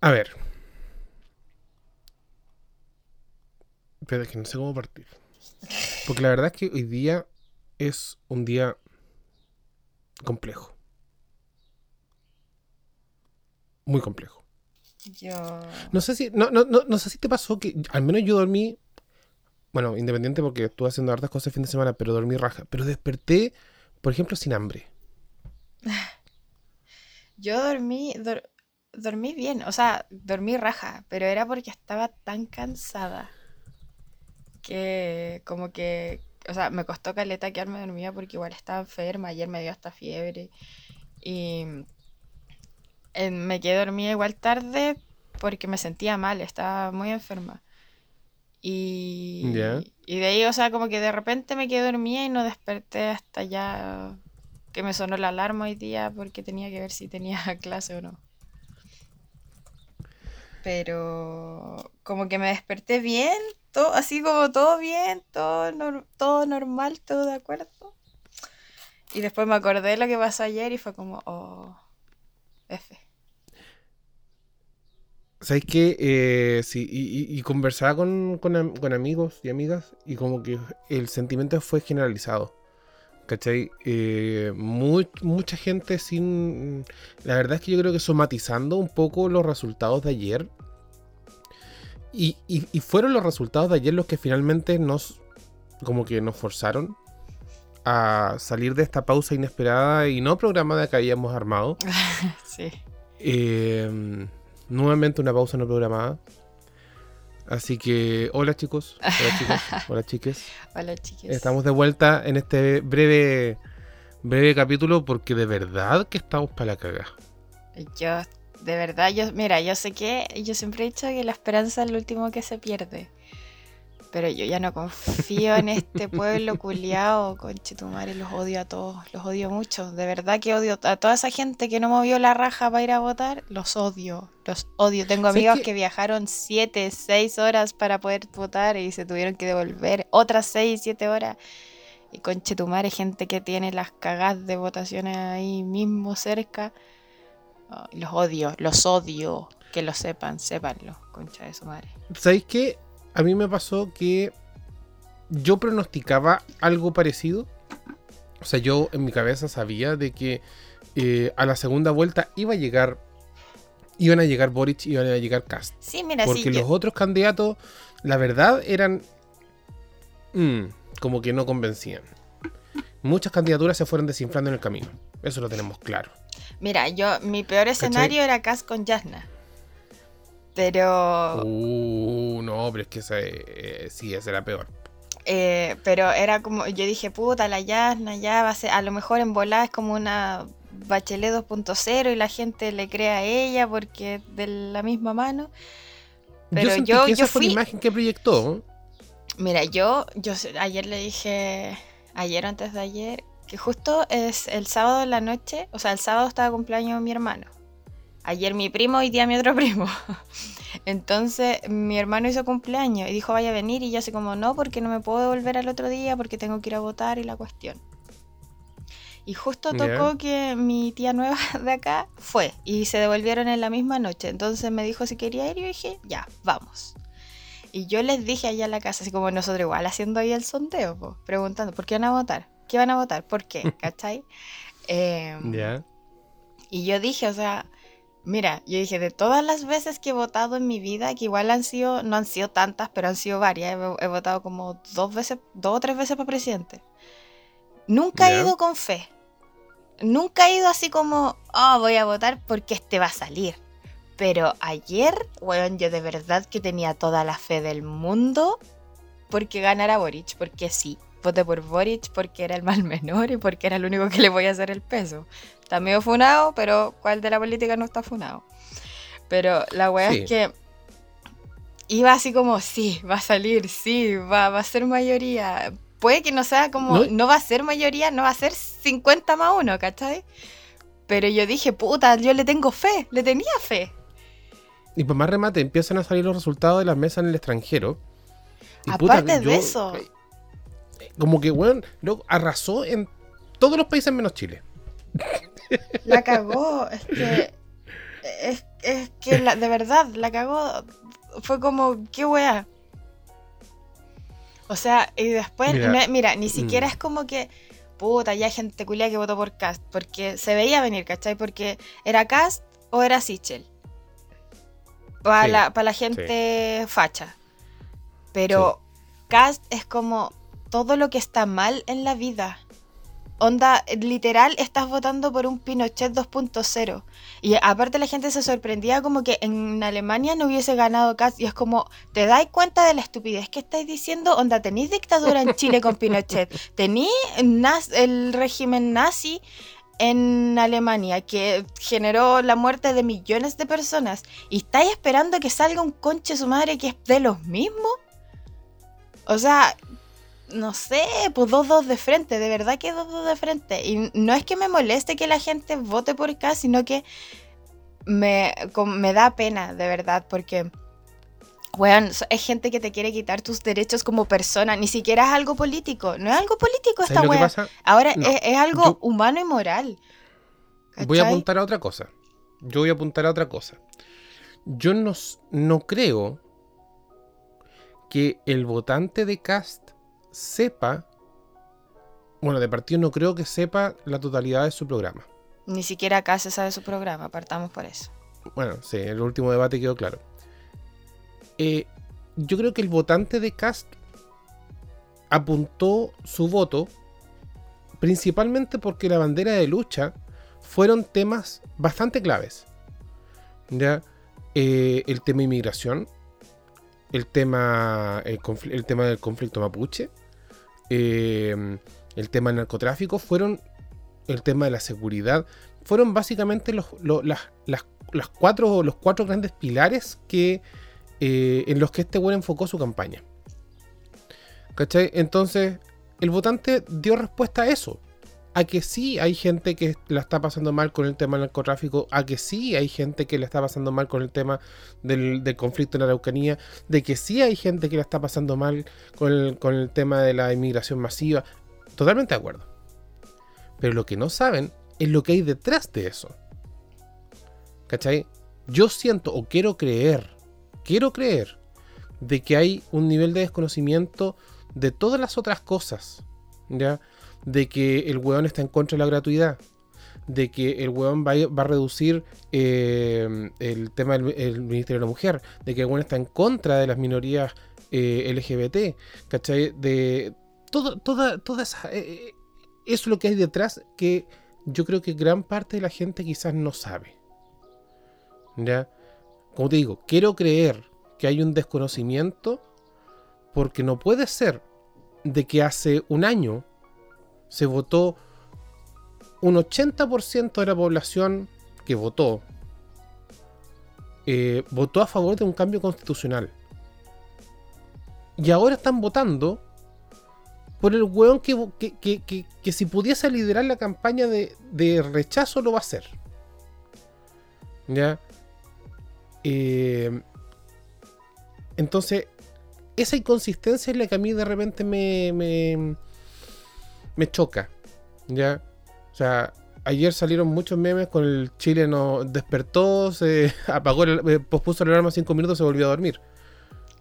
A ver. Pero es que no sé cómo partir. Porque la verdad es que hoy día es un día complejo. Muy complejo. Yo. No sé si, no, no, no, no sé si te pasó que al menos yo dormí. Bueno, independiente porque estuve haciendo hartas cosas el fin de semana, pero dormí raja. Pero desperté, por ejemplo, sin hambre. Yo dormí, dor- dormí bien, o sea, dormí raja, pero era porque estaba tan cansada que como que, o sea, me costó caleta quedarme dormida porque igual estaba enferma, ayer me dio hasta fiebre y eh, me quedé dormida igual tarde porque me sentía mal, estaba muy enferma. Y, y de ahí, o sea, como que de repente me quedé dormida y no desperté hasta ya que me sonó la alarma hoy día porque tenía que ver si tenía clase o no. Pero como que me desperté bien, todo, así como todo bien, todo, nor- todo normal, todo de acuerdo. Y después me acordé de lo que pasó ayer y fue como, oh, F. ¿Sabes qué? Eh, sí, y, y- y conversaba con, con con amigos y amigas y como que el sentimiento fue generalizado. ¿Cachai? Eh, mu- mucha gente sin... La verdad es que yo creo que somatizando un poco los resultados de ayer. Y, y- y fueron los resultados de ayer los que finalmente nos... Como que nos forzaron a salir de esta pausa inesperada y no programada que habíamos armado. Sí. Eh, nuevamente una pausa no programada. Así que, hola chicos, hola chicos, hola chiques. Hola, chiquis. Estamos de vuelta en este breve, breve capítulo porque de verdad que estamos para la caga. Yo, de verdad, yo, mira, yo sé que, yo siempre he dicho que la esperanza es lo último que se pierde. Pero yo ya no confío en este pueblo culiao, conchetumare, los odio a todos, los odio mucho. De verdad que odio a toda esa gente que no movió la raja para ir a votar, los odio, los odio. Tengo ¿Sabes amigos qué? que viajaron 7, 6 horas para poder votar y se tuvieron que devolver otras 6, 7 horas. Y conchetumare, gente que tiene las cagadas de votaciones ahí mismo cerca. Los odio, los odio. Que lo sepan, sépanlo, concha de su madre. ¿Sabéis qué? A mí me pasó que yo pronosticaba algo parecido. O sea, yo en mi cabeza sabía de que eh, a la segunda vuelta iba a llegar, iban a llegar Boric y iban a llegar Cast. Sí, mira, Porque sí, yo- los otros candidatos, la verdad, eran mm, como que no convencían. Muchas candidaturas se fueron desinflando en el camino. Eso lo tenemos claro. mira, yo, mi peor escenario era Cas con Yasna. Pero, Uh, no, pero es que eh, sí, ese era peor. eh, pero era como, yo dije, puta, la Yasna ya va a ser, a lo mejor en volada es como una Bachelet 2.0 y la gente le cree a ella porque es de la misma mano. Pero yo sentí yo- que esa yo fue la imagen que proyectó. Mira, yo, yo ayer le dije, ayer o antes de ayer, que justo es el sábado en la noche, o sea, el sábado estaba cumpleaños mi hermano. Ayer mi primo, hoy día mi otro primo. Entonces mi hermano hizo cumpleaños y dijo vaya a venir y yo así como no, porque no me puedo devolver al otro día porque tengo que ir a votar y la cuestión. Y justo tocó que mi tía nueva de acá fue y se devolvieron en la misma noche. Entonces me dijo si quería ir y yo dije, ya, vamos. Y yo les dije allá en la casa, así como nosotros igual, haciendo ahí el sondeo, po, preguntando, ¿por qué van a votar? ¿Qué van a votar? ¿Por qué? ¿Cachai? Ya. y yo dije, o sea, mira, yo dije, de todas las veces que he votado en mi vida, que igual han sido, no han sido tantas, pero han sido varias, he, he votado como dos veces, dos o tres veces para presidente. Nunca he ido con fe. Nunca he ido así como, oh, voy a votar porque este va a salir. Pero ayer, weón, yo de verdad que tenía toda la fe del mundo porque ganara Boric, porque sí. Voté por Boric porque era el mal menor y porque era el único que le voy a hacer el peso. Está medio funado, pero ¿cuál de la política no está funado? Pero la weá Sí. es que iba así como, sí, va a salir, sí, va, va a ser mayoría. Puede que no sea como, No. no, va a ser mayoría, no va a ser 50 más 1, ¿cachai? Pero yo dije, puta, yo le tengo fe, le tenía fe. Y por más remate, empiezan a salir los resultados de las mesas en el extranjero. Y Aparte de yo- eso. eh, Como que, weón, loco, arrasó en todos los países menos Chile. La cagó. Es que. Es, es que la, de verdad, la cagó. Fue como, qué wea. O sea, y después, mira, ni siquiera mm. es como que, puta, ya hay gente culia que votó por Cast, porque se veía venir, ¿cachai? Porque era Cast o era Sichel. Para, la, para la gente facha. Pero Cast es como todo lo que está mal en la vida. Onda, literal, estás votando por un Pinochet 2.0. Y aparte la gente se sorprendía como que en Alemania no hubiese ganado Katz. Y es como, ¿te dais cuenta de la estupidez que estáis diciendo? Onda, tenéis dictadura en Chile con Pinochet. Tenéis el régimen nazi en Alemania que generó la muerte de millones de personas. ¿Y estáis esperando que salga un conche su madre que es de los mismos? O sea, no sé, pues dos dos de frente, de verdad que dos dos de frente. Y no es que me moleste que la gente vote por acá, sino que me, me da pena, de verdad, porque, bueno, es gente que te quiere quitar tus derechos como persona, ni siquiera es algo político, no es algo político esta weá. Ahora es, algo humano y moral. Voy a apuntar a otra cosa. Yo voy a apuntar a otra cosa. Yo no, no creo que el votante de Cast sepa, bueno, de partido no creo que sepa la totalidad de su programa. Ni siquiera acá se sabe su programa, apartamos por eso. Bueno, sí, el último debate quedó claro. Eh, yo creo que el votante de Cast apuntó su voto principalmente porque la bandera de lucha fueron temas bastante claves. ¿ya? Eh, el tema inmigración, el tema, el, tema del conflicto mapuche, em, el tema del narcotráfico, fueron el tema de la seguridad, fueron básicamente los, las, cuatro, los cuatro grandes pilares que, eh, en los que este güey enfocó su campaña. ¿Cachai? Entonces, el votante dio respuesta a eso a que sí hay gente que la está pasando mal con el tema del narcotráfico, a que sí hay gente que la está pasando mal con el tema del, conflicto en la Araucanía, de que sí hay gente que la está pasando mal con el, tema de la inmigración masiva. Totalmente de acuerdo. Pero lo que no saben es lo que hay detrás de eso. ¿Cachai? Yo siento o quiero creer, quiero creer, de que hay un nivel de desconocimiento de todas las otras cosas. ¿Ya? De que el weón está en contra de la gratuidad, de que el weón va, a, reducir eh, el tema del Ministerio de la Mujer, de que el weón está en contra de las minorías eh, LGBT, ¿cachai? De todo, toda, toda esa... Eh, eso es lo que hay detrás que yo creo que gran parte de la gente quizás no sabe. ¿Ya? Como te digo, quiero creer que hay un desconocimiento porque no puede ser de que hace un año se votó un 80% de la población que votó, eh, votó a favor de un cambio constitucional. Y ahora están votando por el hueón que, que, si pudiese liderar la campaña de, rechazo lo va a hacer. ¿Ya? Eh, entonces, esa inconsistencia es la que a mí de repente me choca. ¿Ya? O sea, ayer salieron muchos memes con el Chile no despertó, se apagó, el, eh, pospuso el alarma cinco minutos, se volvió a dormir.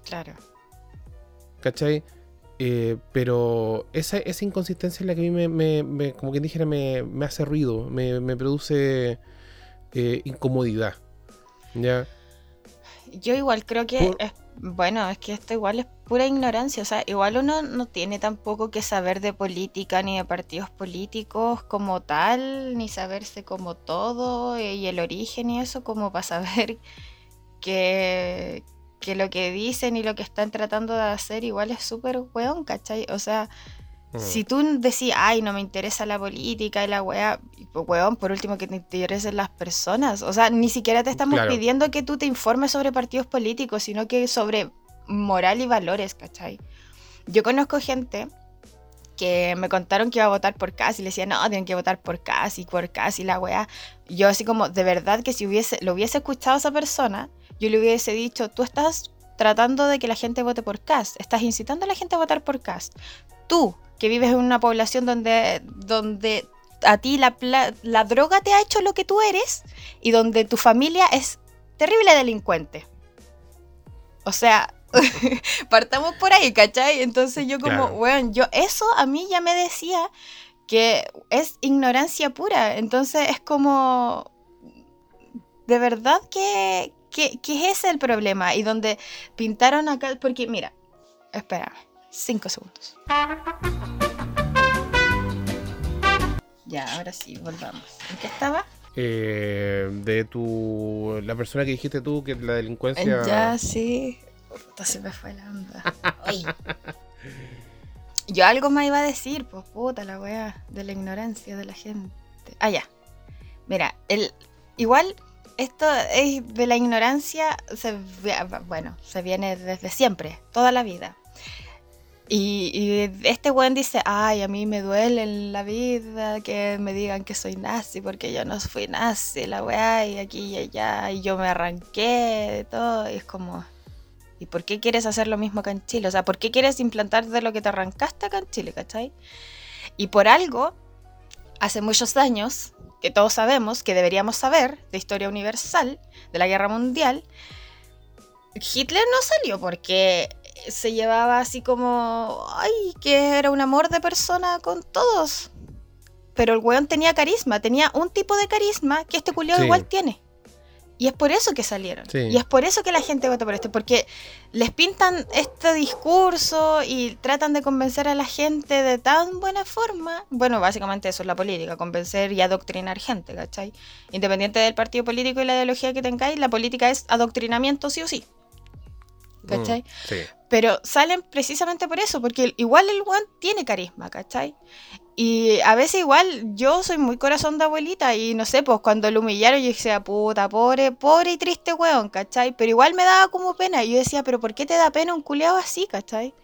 Claro. ¿Cachai? Eh, pero esa, esa, inconsistencia es la que a mí me, como quien dijera, me, hace ruido, me, produce eh, incomodidad. ¿Ya? Yo igual creo que es bueno, es que esto igual es pura ignorancia, o sea, igual uno no tiene tampoco que saber de política ni de partidos políticos como tal, ni saberse como todo y el origen y eso como para saber que, que lo que dicen y lo que están tratando de hacer igual es súper weón, ¿cachai? O sea, mm. si tú decís, ay, no me interesa la política y la weá, weón, por último que te interesen las personas. O sea, ni siquiera te estamos pidiendo que tú te informes sobre partidos políticos, sino que sobre moral y valores, ¿cachai? Yo conozco gente que me contaron que iba a votar por casi y le decía, no, tienen que votar por casi por casi la weá. Yo así como, de verdad que si hubiese, lo hubiese escuchado a esa persona, yo le hubiese dicho, tú estás tratando de que la gente vote por CAS, estás incitando a la gente a votar por CAS. Tú, que vives en una población donde, donde a ti la, la, droga te ha hecho lo que tú eres y donde tu familia es terrible delincuente. O sea, partamos por ahí, ¿cachai? Entonces yo como, bueno, yo eso a mí ya me decía que es ignorancia pura. Entonces es como, de verdad que, que, que es el problema. Y donde pintaron acá, porque mira, espérame, cinco segundos. Ya, ahora sí, volvamos. ¿En qué estaba? Eh, de tu. La persona que dijiste tú que la delincuencia. Ya, sí. Entonces me fue la onda. Yo algo me iba a decir, pues puta la weá, de la ignorancia de la gente. Ah, ya. Mira, el, igual esto es de la ignorancia, se, bueno, se viene desde siempre, toda la vida. Y, este weón dice, ay, a mí me duele en la vida que me digan que soy nazi, porque yo no fui nazi, la weá, y aquí y allá, y yo me arranqué de todo, y es como, ¿y por qué quieres hacer lo mismo acá en Chile? O sea, ¿por qué quieres implantar de lo que te arrancaste acá en Chile, cachai? Y por algo, hace muchos años, que todos sabemos, que deberíamos saber, de historia universal, de la guerra mundial, Hitler no salió porque se llevaba así como, ay, que era un amor de persona con todos. Pero el weón tenía carisma, tenía un tipo de carisma que este culiado igual tiene. Y es por eso que salieron. Y es por eso que la gente vota por esto. Porque les pintan este discurso y tratan de convencer a la gente de tan buena forma. Bueno, básicamente eso es la política, convencer y adoctrinar gente, ¿cachai? Independiente del partido político y la ideología que tengáis, la política es adoctrinamiento sí o sí. ¿Cachai? Mm, Pero salen precisamente por eso, porque igual el one tiene carisma, ¿cachai? Y a veces igual yo soy muy corazón de abuelita y no sé, pues cuando lo humillaron yo decía, puta, pobre, pobre y triste weón, ¿cachai? Pero igual me daba como pena y yo decía, pero ¿por qué te da pena un culeado así, ¿cachai?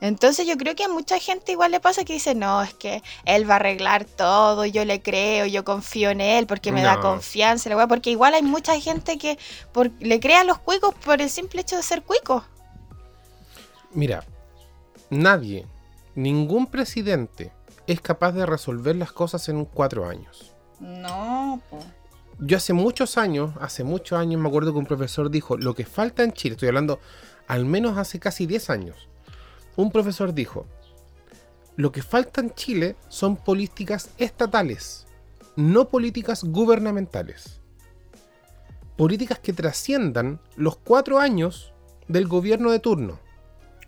Entonces yo creo que a mucha gente igual le pasa que dice, no, es que él va a arreglar todo, yo le creo, yo confío en él porque me da confianza, la porque igual hay mucha gente que le crea a los cuicos por el simple hecho de ser cuicos. Mira, nadie, ningún presidente es capaz de resolver las cosas en cuatro años. No, Yo hace muchos años, hace muchos años me acuerdo que un profesor dijo, lo que falta en Chile, estoy hablando al menos hace casi 10 años, un profesor dijo, lo que falta en Chile son políticas estatales, no políticas gubernamentales. Políticas que trasciendan los cuatro años del gobierno de turno.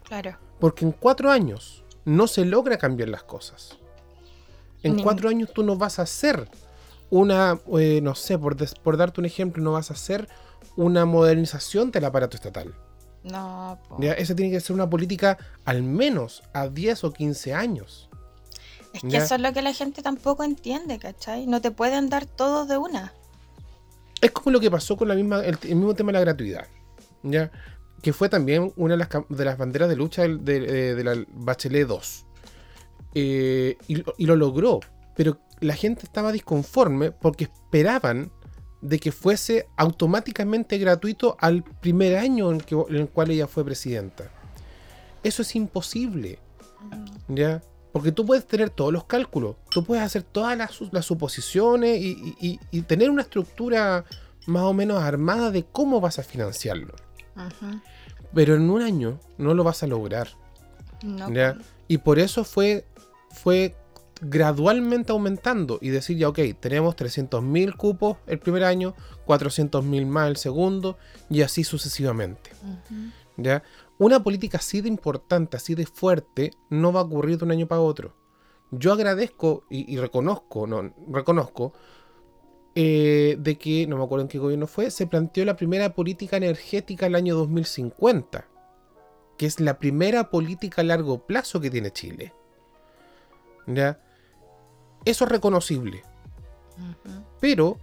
Claro. Porque en cuatro años no se logra cambiar las cosas. En cuatro años tú no vas a hacer una, eh, no sé, por, por darte un ejemplo, no vas a hacer una modernización del aparato estatal. No, ¿Ya? Esa tiene que ser una política al menos a 10 o 15 años. Es que eso es lo que la gente tampoco entiende, ¿cachai? No te pueden dar todo de una. Es como lo que pasó con la misma, el, mismo tema de la gratuidad. ¿ya? Que fue también una de las, de las banderas de lucha de, la Bachelet 2. Eh, y, y lo logró. Pero la gente estaba disconforme porque esperaban de que fuese automáticamente gratuito al primer año en, el cual ella fue presidenta. Eso es imposible. ¿Ya? Porque tú puedes tener todos los cálculos, tú puedes hacer todas las, suposiciones y, tener una estructura más o menos armada de cómo vas a financiarlo. Pero en un año no lo vas a lograr. ¿ya? Y por eso fue, fue gradualmente aumentando y decir ya, ok, tenemos 300.000 cupos el primer año, 400.000 más el segundo y así sucesivamente. ¿Ya? Una política así de importante, así de fuerte, no va a ocurrir de un año para otro. Yo agradezco y, reconozco, no, reconozco eh, de que, no me acuerdo en qué gobierno fue, se planteó la primera política energética el año 2050, que es la primera política a largo plazo que tiene Chile. ¿Ya? Eso es reconocible. Pero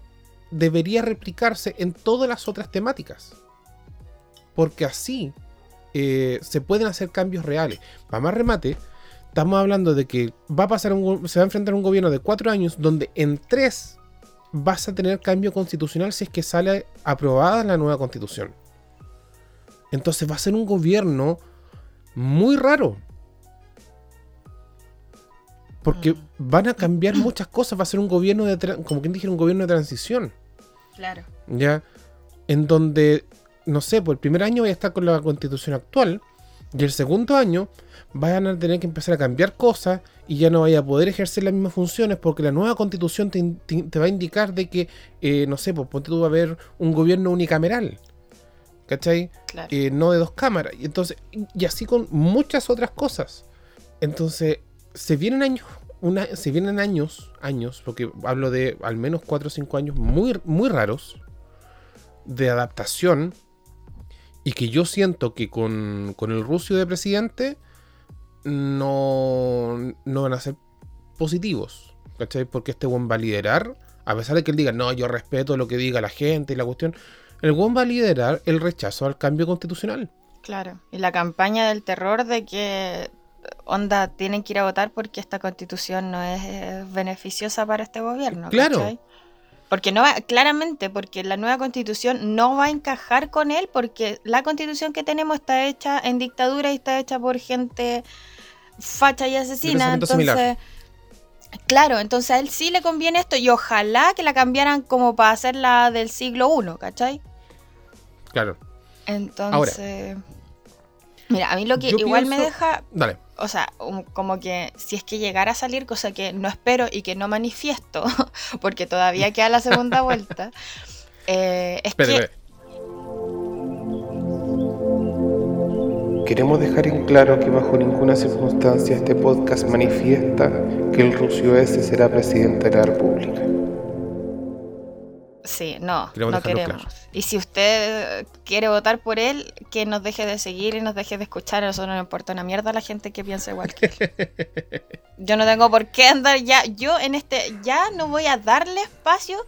debería replicarse en todas las otras temáticas. Porque así eh, se pueden hacer cambios reales. Para más remate, estamos hablando de que va a pasar se va a enfrentar un gobierno de cuatro años donde en tres vas a tener cambio constitucional si es que sale aprobada la nueva constitución. Entonces va a ser un gobierno muy raro. Porque mm. van a cambiar muchas cosas, va a ser un gobierno de, como quien dijera, un gobierno de transición. Claro. Ya. en donde, no sé, por el primer año voy a estar con la constitución actual y el segundo año vayan a tener que empezar a cambiar cosas y ya no vaya a poder ejercer las mismas funciones porque la nueva constitución te, va a indicar de que, eh, no sé, pues ponte tú va a haber un gobierno unicameral. ¿Cachai? Eh, no de dos cámaras. Y entonces, y así con muchas otras cosas. Entonces, se vienen años, una, se vienen años, años, porque hablo de al menos 4 o 5 años muy, muy raros de adaptación y que yo siento que con, con el ruso de presidente no, no van a ser positivos. ¿Cachai? Porque este buen va a liderar, a pesar de que él diga, no, yo respeto lo que diga la gente y la cuestión, el buen va a liderar el rechazo al cambio constitucional. Claro, y la campaña del terror de que onda tienen que ir a votar porque esta constitución no es beneficiosa para este gobierno. Claro. Porque no va, claramente, porque la nueva constitución no va a encajar con él, porque la constitución que tenemos está hecha en dictadura y está hecha por gente facha y asesina. Entonces, claro, entonces a él sí le conviene esto y ojalá que la cambiaran como para hacer la del siglo I, ¿cachai? Claro. Entonces... mira, a mí lo que igual me deja... Dale. O sea, como que si es que llegara a salir, cosa que no espero y que no manifiesto, porque todavía queda la segunda vuelta, eh, es que... Queremos dejar en claro que bajo ninguna circunstancia este podcast manifiesta que el Rusio S será presidente de la República. Sí, no, no queremos. Y si usted quiere votar por él, que nos deje de seguir y nos deje de escuchar. A nosotros no nos importa una mierda la gente que piensa igual que él. Yo no tengo por qué andar ya. Yo en este. Ya no voy a darle espacio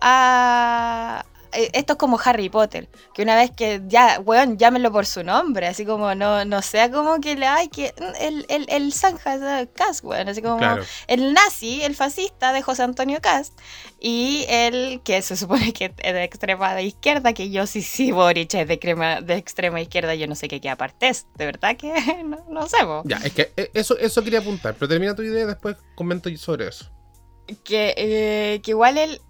a, esto es como Harry Potter, que una vez que ya, weón, llámelo por su nombre, así como no, no sea como que le hay que el, el, el Zanja Cast, weón, así como el nazi, el fascista de José Antonio Cast, y el que se supone que es de extrema de izquierda, que yo sí, sí, Boric es de, crema, de extrema izquierda, yo no sé qué qué aparte es, de verdad que no, no sé. Ya, es que eh, eso, eso quería apuntar, pero termina tu idea y después comento sobre eso. Que, eh, que igual el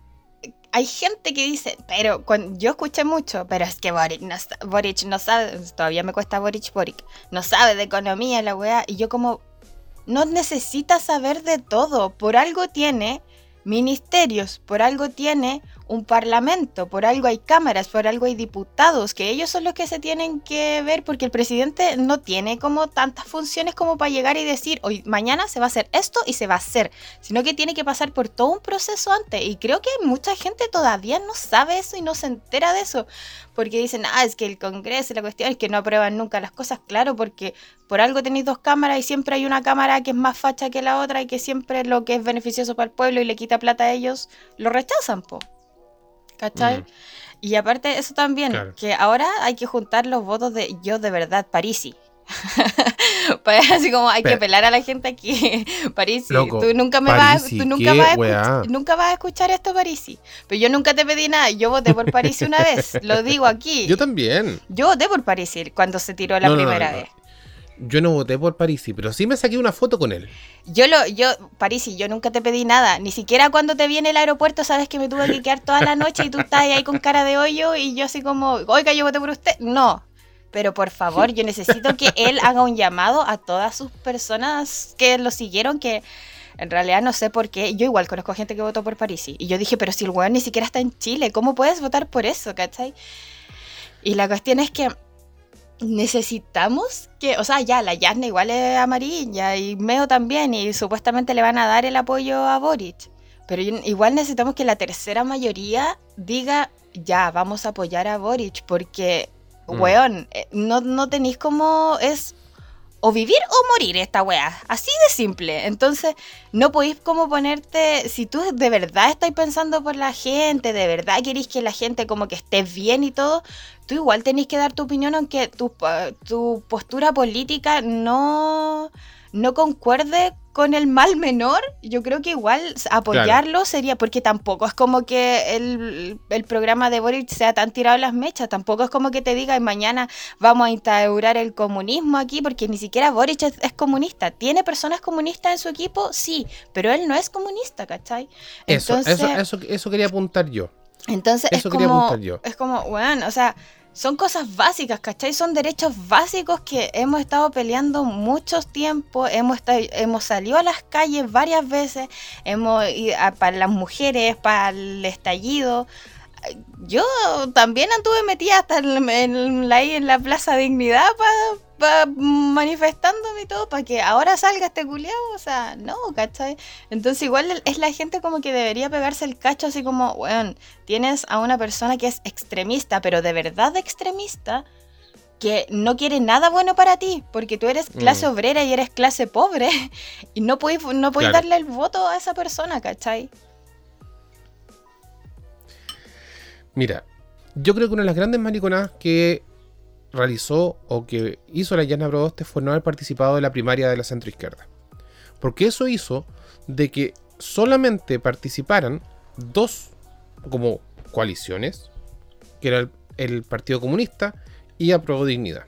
hay gente que dice, pero yo escuché mucho, pero es que Boric no, Boric no sabe, todavía me cuesta Boric Boric, no sabe de economía la weá, y yo como, no necesita saber de todo, por algo tiene ministerios, por algo tiene un parlamento, por algo hay cámaras, por algo hay diputados, que ellos son los que se tienen que ver porque el presidente no tiene como tantas funciones como para llegar y decir, hoy mañana se va a hacer esto y se va a hacer, sino que tiene que pasar por todo un proceso antes y creo que mucha gente todavía no sabe eso y no se entera de eso, porque dicen, ah, es que el Congreso, la cuestión es que no aprueban nunca las cosas, claro, porque por algo tenéis dos cámaras y siempre hay una cámara que es más facha que la otra y que siempre lo que es beneficioso para el pueblo y le quita plata a ellos, lo rechazan, po. ¿Cachai? Y aparte eso también, que ahora hay que juntar los votos de yo de verdad, Parisi. pues así como hay que pelar a la gente aquí. Parisi, tú nunca me vas, tú nunca vas, a nunca vas a escuchar esto, Parisi. Pero yo nunca te pedí nada. Yo voté por Parisi una vez. Lo digo aquí. Yo también. Yo voté por Parisi cuando se tiró la primera vez. Yo no voté por Parisi, pero sí me saqué una foto con él. Yo lo, yo, Parisi, yo nunca te pedí nada. Ni siquiera cuando te vi en el aeropuerto, sabes que me tuve que quedar toda la noche y tú estás ahí con cara de hoyo y yo así como, oiga, yo voté por usted. No. Pero por favor, yo necesito que él haga un llamado a todas sus personas que lo siguieron, que en realidad no sé por qué. Yo igual conozco gente que votó por Parisi. Y yo dije, pero si el weón ni siquiera está en Chile, ¿cómo puedes votar por eso, cachai? Y la cuestión es que necesitamos que, o sea, ya la Yasna igual es amarilla y Meo también y supuestamente le van a dar el apoyo a Boric. Pero igual necesitamos que la tercera mayoría diga, ya, vamos a apoyar a Boric porque, mm. weón, eh, no, no tenéis como es o vivir o morir esta weá. Así de simple. Entonces, no podéis como ponerte, si tú de verdad estás pensando por la gente, de verdad queréis que la gente como que esté bien y todo, tú igual tenéis que dar tu opinión aunque tu, tu postura política no, no concuerde con el mal menor, yo creo que igual apoyarlo sería, porque tampoco es como que el, programa de Boric sea tan tirado las mechas, tampoco es como que te diga mañana vamos a instaurar el comunismo aquí, porque ni siquiera Boric es, comunista. ¿Tiene personas comunistas en su equipo? Sí, pero él no es comunista, ¿cachai? Eso, eso, eso, eso quería apuntar yo. Entonces Eso es quería como, apuntar yo. es como, bueno, o sea, son cosas básicas, ¿cachai? Son derechos básicos que hemos estado peleando muchos tiempos, hemos, hemos salido a las calles varias veces, hemos ido a- para las mujeres, para el estallido. Yo también anduve metida hasta en, en la, en la Plaza Dignidad para manifestándome y todo, para que ahora salga este culiao, o sea, no, ¿cachai? Entonces igual es la gente como que debería pegarse el cacho así como, weón, tienes a una persona que es extremista, pero de verdad extremista, que no quiere nada bueno para ti, porque tú eres clase Mm. obrera y eres clase pobre, y no puedes no Claro. darle el voto a esa persona, ¿cachai? Mira, yo creo que una de las grandes mariconadas que realizó o que hizo la Yana Proboste fue no haber participado de la primaria de la centroizquierda. Porque eso hizo de que solamente participaran dos como coaliciones, que era el, el Partido Comunista y Aprobó Dignidad.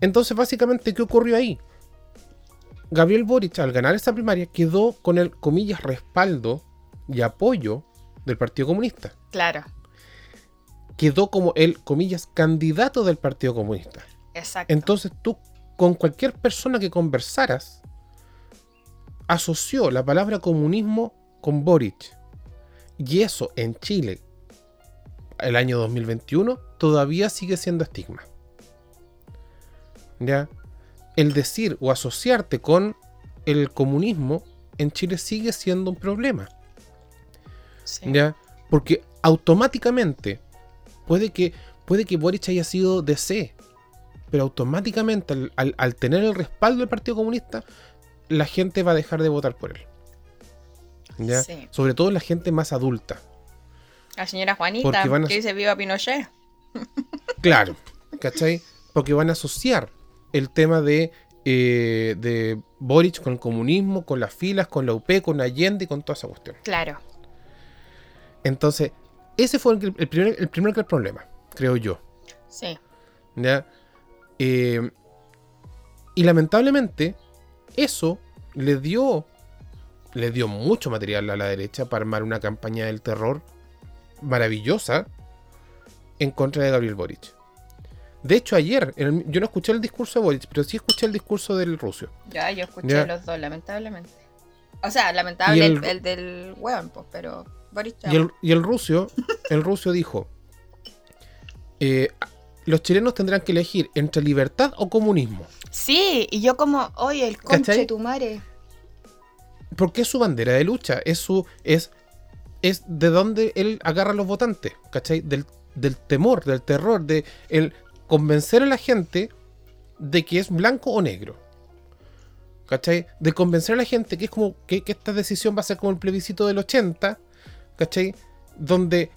Entonces, básicamente, ¿qué ocurrió ahí? Gabriel Boric, al ganar esta primaria, quedó con el, comillas, respaldo y apoyo del Partido Comunista Claro, quedó como el, comillas, candidato del Partido Comunista. exacto. Entonces tú, con cualquier persona que conversaras, asoció la palabra comunismo con Boric. Y eso en Chile, el año 2021, todavía sigue siendo estigma. ¿Ya? El decir o asociarte con el comunismo en Chile sigue siendo un problema. Sí. ¿Ya? Porque automáticamente puede que, puede que Boric haya sido DC, pero automáticamente al, al- al tener el respaldo del Partido Comunista, la gente va a dejar de votar por él. ¿Ya? Sí. Sobre todo la gente más adulta. La señora Juanita, a- que dice viva Pinochet. Claro, ¿cachai? Porque van a asociar el tema de, eh, de Boric con el comunismo, con las filas, con la UP, con Allende y con toda esa cuestión. Claro, Entonces, ese fue el, el primer, el primer gran problema, creo yo. sí. ¿ya? Eh, y lamentablemente, eso le dio, le dio mucho material a la derecha para armar una campaña del terror maravillosa en contra de Gabriel Boric. De hecho, ayer, el- yo no escuché el discurso de Boric, pero sí escuché el discurso del ruso. Ya, yo escuché Ya. los dos, lamentablemente. O sea, lamentable el, el- el del weón, pues, pero Y el, y el ruso, el ruso dijo, eh, los chilenos tendrán que elegir entre libertad o comunismo. Sí, y yo como, oye, el conche ¿Cachai? tu madre. porque es su bandera de lucha, es su es es de donde él agarra a los votantes, ¿cachai? Del, del temor, del terror, de el convencer a la gente de que es blanco o negro. ¿Cachai? De convencer a la gente que es como que, que esta decisión va a ser como el plebiscito del 80, ¿cachai? Donde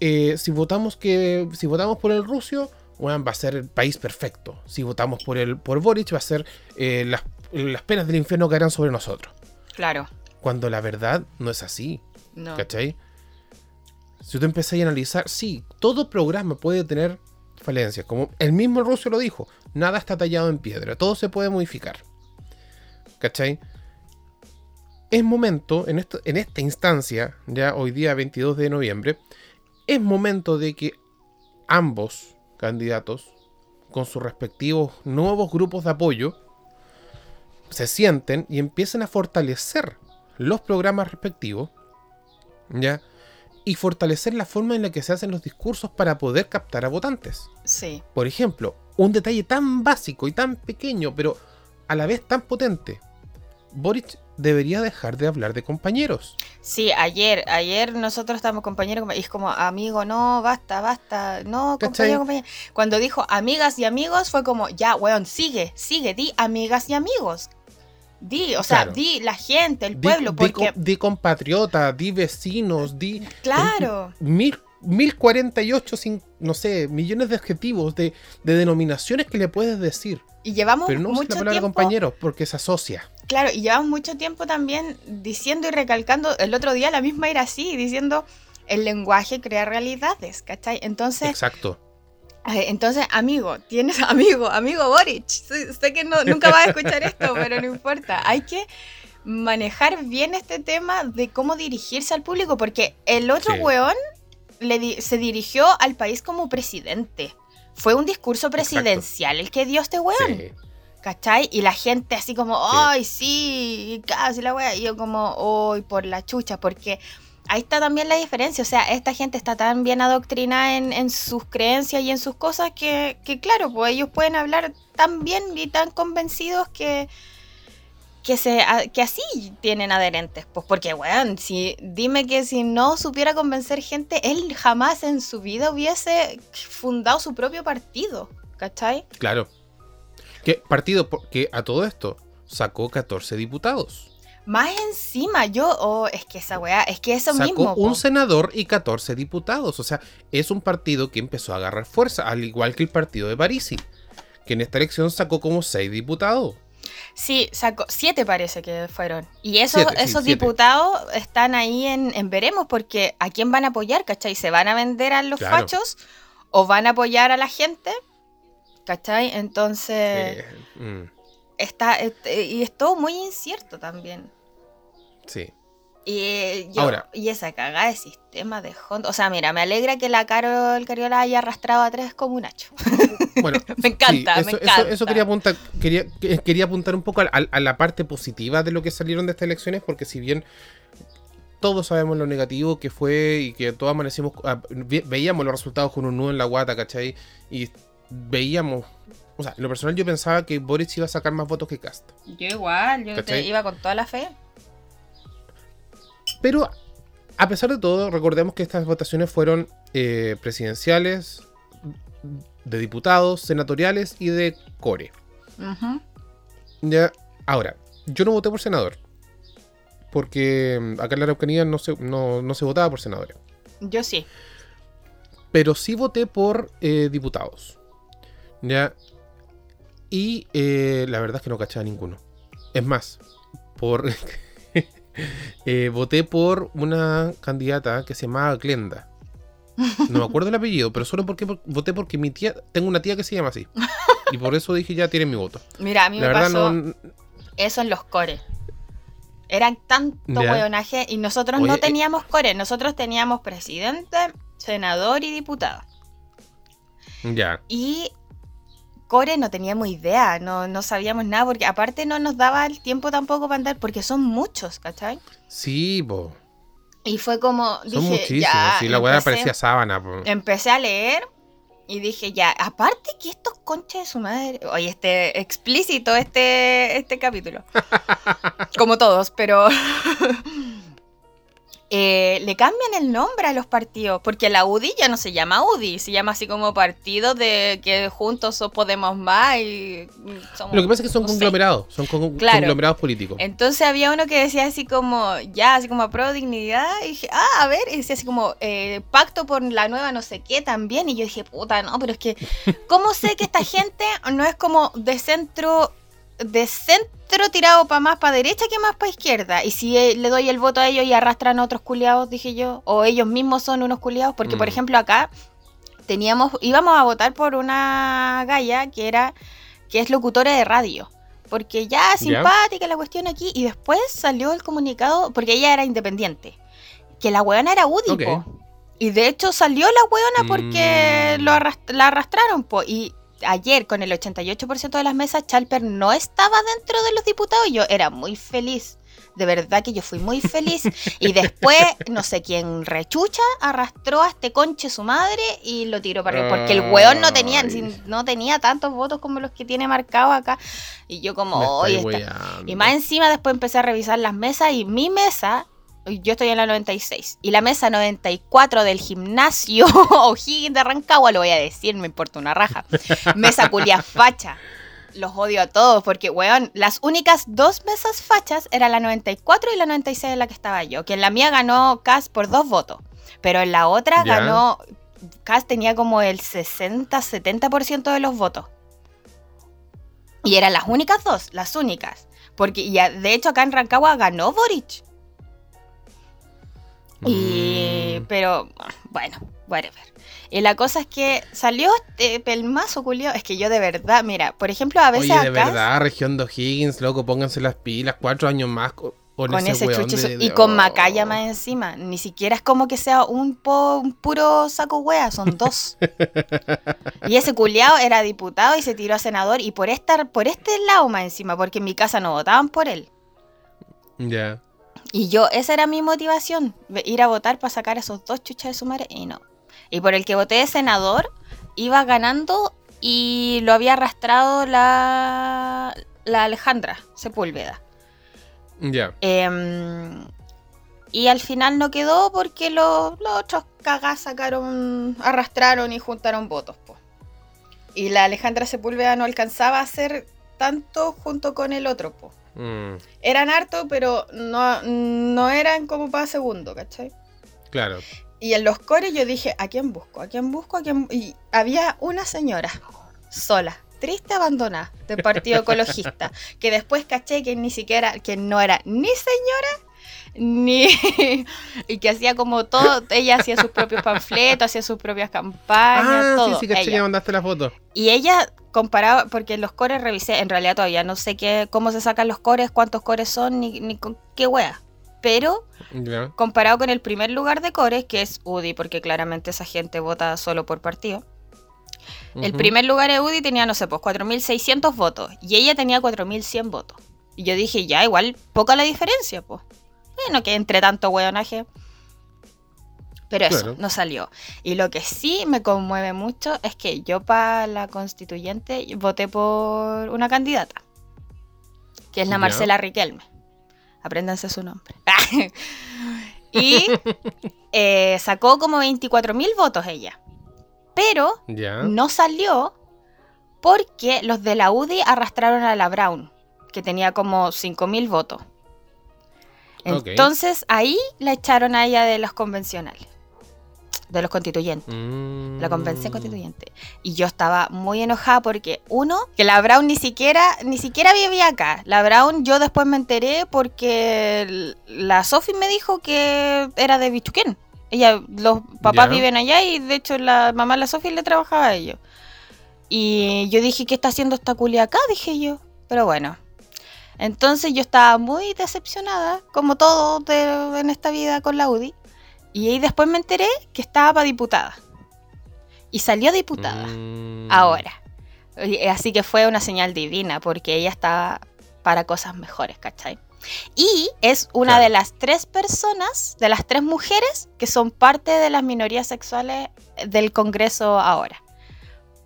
eh, si votamos que si votamos por el ruso, bueno, va a ser el país perfecto. Si votamos por el por Boric va a ser eh, las, las penas del infierno caerán sobre nosotros. Claro, Cuando la verdad no es así, no. ¿cachai? Si tú empezás a analizar, sí, todo programa puede tener falencias. Como el mismo ruso lo dijo, nada está tallado en piedra, todo se puede modificar. ¿Cachai? Es momento, en, esta instancia, ya hoy día 22 de noviembre, es momento de que ambos candidatos, con sus respectivos nuevos grupos de apoyo, se sienten y empiecen a fortalecer los programas respectivos, ¿ya? Y fortalecer la forma en la que se hacen los discursos para poder captar a votantes. Sí, Por ejemplo, un detalle tan básico y tan pequeño, pero a la vez tan potente. Boric debería dejar de hablar de compañeros. sí, ayer, ayer nosotros estábamos compañeros y es como, amigo, no, basta, basta, no, compañero, compañero. Cuando dijo amigas y amigos fue como, ya, weón, sigue, sigue, di amigas y amigos. Di, o sea, Claro. di la gente, el Di- pueblo, di, porque, di compatriota, di vecinos, di claro, mil, 1048, sin- no sé, millones de adjetivos, de, de denominaciones que le puedes decir. y llevamos Pero no usa mucho la palabra tiempo, compañeros porque se asocia. Claro, y llevamos mucho tiempo también diciendo y recalcando, el otro día la misma era así, diciendo, el lenguaje crea realidades, ¿cachai? Entonces, Exacto. Eh, Entonces, amigo, tienes amigo, amigo Boric. Sé, que no, nunca vas a escuchar esto, pero no importa. Hay que manejar bien este tema de cómo dirigirse al público, porque el otro Sí. weón le di- se dirigió al país como presidente. Fue un discurso presidencial el que dio este weón. Sí. ¿Cachai? Y la gente así como. ¡ay, sí! Casi la wea. Y yo como, ¡ay, por la chucha! Porque ahí está también la diferencia. O sea, esta gente está tan bien adoctrinada en, en sus creencias y en sus cosas que, que, claro, pues ellos pueden hablar tan bien y tan convencidos que, que, se, a- que así tienen adherentes. Pues porque, weón, si, dime que si no supiera convencer gente, él jamás en su vida hubiese fundado su propio partido. ¿Cachai? Claro. Que partido que a todo esto sacó 14 diputados. Más encima, yo, oh, es que esa weá, es que eso sacó mismo. un po. senador y 14 diputados. O sea, es un partido que empezó a agarrar fuerza, al igual que el partido de Parisi, que en esta elección sacó como 6 diputados. Sí, sacó, siete parece que fueron. Y esos, Siete, sí, esos siete. diputados están ahí en, en veremos, porque ¿a quién van a apoyar, cachai? ¿Se van a vender a los Claro. fachos? ¿O van a apoyar a la gente? ¿Cachai? Entonces, Eh, mm, está, este, y es todo muy incierto también. sí. Y, eh, yo- Ahora. y esa cagada de sistema de Honda. O sea, mira, me alegra que la Carol Cariola haya arrastrado a tres como un hacho. Bueno, me encanta, sí, me eso, encanta. eso- eso quería apuntar, quería, que- quería apuntar un poco a, a- a la parte positiva de lo que salieron de estas elecciones, porque si bien todos sabemos lo negativo que fue y que todos amanecimos, ah, ve- veíamos los resultados con un nudo en la guata, ¿cachai? Y veíamos, o sea, en lo personal yo pensaba que Boris iba a sacar más votos que Cast. Yo igual, yo te iba con toda la fe. Pero a pesar de todo, recordemos que estas votaciones fueron eh, presidenciales, de diputados, senatoriales y de core. Ya, ahora, yo no voté por senador. Porque mm, acá en la Araucanía no se, no, no se votaba por senadores. Yo sí. Pero sí voté por eh, diputados. Ya. Y eh, la verdad es que no cachaba ninguno. Es más, por. eh, voté por una candidata que se llamaba Glenda. No me acuerdo el apellido, pero solo porque por- voté porque mi tía. Tengo una tía que se llama así. Y por eso dije ya tienen mi voto. Mira, a mí La me verdad pasó no. eso en los cores. Eran tanto hueonaje y nosotros Oye, no eh. teníamos core, nosotros teníamos presidente, senador y diputado. Ya. Y core no teníamos idea, no, no sabíamos nada, porque aparte no nos daba el tiempo tampoco para andar, porque son muchos, ¿cachai? Sí, po. Y fue como, Son dije, muchísimos. ya, sí, la weá parecía sábana, po. empecé a leer y dije ya, aparte que estos conches de su madre, oye, este explícito este, este capítulo, como todos, pero eh, le cambian el nombre a los partidos, porque la UDI ya no se llama UDI, se llama así como partido de que juntos podemos más y somos... Lo que pasa es que son no sé. conglomerados, son con- Claro. conglomerados políticos. Entonces había uno que decía así como, ya, así como pro dignidad, y dije, ah, a ver, y decía así como, eh, pacto por la nueva no sé qué también, y yo dije, puta, no, pero es que, ¿cómo sé que esta gente no es como de centro, de centro tirado para más para derecha que más para izquierda? Y si eh, le doy el voto a ellos y arrastran a otros culiados, dije yo, o ellos mismos son unos culiados, porque por Mm. ejemplo acá teníamos, íbamos a votar por una galla que era, que es locutora de radio. Porque ya, Ya. simpática la cuestión aquí. Y después salió el comunicado, porque ella era independiente. Que la weona era UDI, Ok. po. Y de hecho salió la weona porque Mm. lo arrast- la arrastraron, po. Y ayer, con el 88% de las mesas, Chalper no estaba dentro de los diputados. Y yo era muy feliz. De verdad que yo fui muy feliz. y después, no sé quién rechucha, arrastró a este conche su madre y lo tiró para arriba. Porque el weón no tenía, Ay. no tenía tantos votos como los que tiene marcado acá. Y yo como, oye, y más encima después empecé a revisar las mesas y mi mesa, yo estoy en la 96, y la mesa 94 del gimnasio O'Higgins de Rancagua, lo voy a decir, me importa una raja. Mesa culia facha. Los odio a todos porque, weón, las únicas dos mesas fachas eran la 94 y la 96 en la que estaba yo. Que en la mía ganó Cas por dos votos. Pero en la otra ganó. Cas tenía como el 60-70% de los votos. Y eran las únicas dos, las únicas. Porque y de hecho acá en Rancagua ganó Boric. Y, Mm. pero, bueno, whatever. Y la cosa es que salió este pelmazo, Julio. Es que yo de verdad, mira, por ejemplo, a veces Oye, de acá. verdad, región de O'Higgins, loco, pónganse las pilas, cuatro años más. co- con, con ese, chuche y con oh. Macaya más encima. Ni siquiera es como que sea un, un puro saco wea, son dos. y ese culiao era diputado y se tiró a senador y por estar por este lado más encima, porque en mi casa no votaban por él. Ya. Y yo, esa era mi motivación, ir a votar para sacar a esos dos chuchas de su madre y no. Y por el que voté de senador, iba ganando y lo había arrastrado la, la Alejandra Sepúlveda. Ya. Em, y al final no quedó porque los, otros cagás sacaron, arrastraron y juntaron votos. Y la Alejandra Sepúlveda no alcanzaba a hacer tanto junto con el otro. Po. Mm. Eran harto, pero no, no eran como para segundo, ¿cachai? Claro. Y en los cores yo dije, ¿a quién busco? ¿A quién busco? ¿A quién? Y había una señora sola triste abandonada del Partido Ecologista, que después caché que ni siquiera, que no era ni señora, ni y que hacía como todo, ella hacía sus propios panfletos, hacía sus propias campañas, ah, todo. Sí, sí, que mandaste la foto. Y ella comparaba, porque los cores revisé, en realidad todavía no sé qué, cómo se sacan los cores, cuántos cores son, ni, ni con qué wea. Pero comparado con el primer lugar de cores, que es UDI, porque claramente esa gente vota solo por partido. El primer lugar de UDI tenía, no sé, pues 4.600 votos. Y ella tenía 4.100 votos. Y yo dije, ya, igual, poca la diferencia, pues. Bueno, que entre tanto hueonaje. Pero eso, no salió. Y lo que sí me conmueve mucho es que yo para la constituyente voté por una candidata. Que es la Marcela Riquelme. Apréndanse su nombre. y eh, sacó como 24.000 votos ella. Pero no salió porque los de la UDI arrastraron a la Brown, que tenía como 5.000 votos. Entonces ahí la echaron a ella de los convencionales, de los constituyentes, la convención mm. constituyente. Y yo estaba muy enojada porque, uno, que la Brown ni siquiera, ni siquiera vivía acá. La Brown yo después me enteré porque la Sophie me dijo que era de Bichuquén. Ella, los papás viven allá y de hecho la mamá la Sofía le trabajaba a ellos. Y yo dije, ¿qué está haciendo esta culia acá? Dije yo. Pero bueno. Entonces yo estaba muy decepcionada, como todo en esta vida con la UDI. Y ahí después me enteré que estaba para diputada. Y salió diputada. Mm. Ahora. Así que fue una señal divina, porque ella estaba para cosas mejores, ¿cachai? Y es una de las tres personas, de las tres mujeres que son parte de las minorías sexuales del Congreso ahora.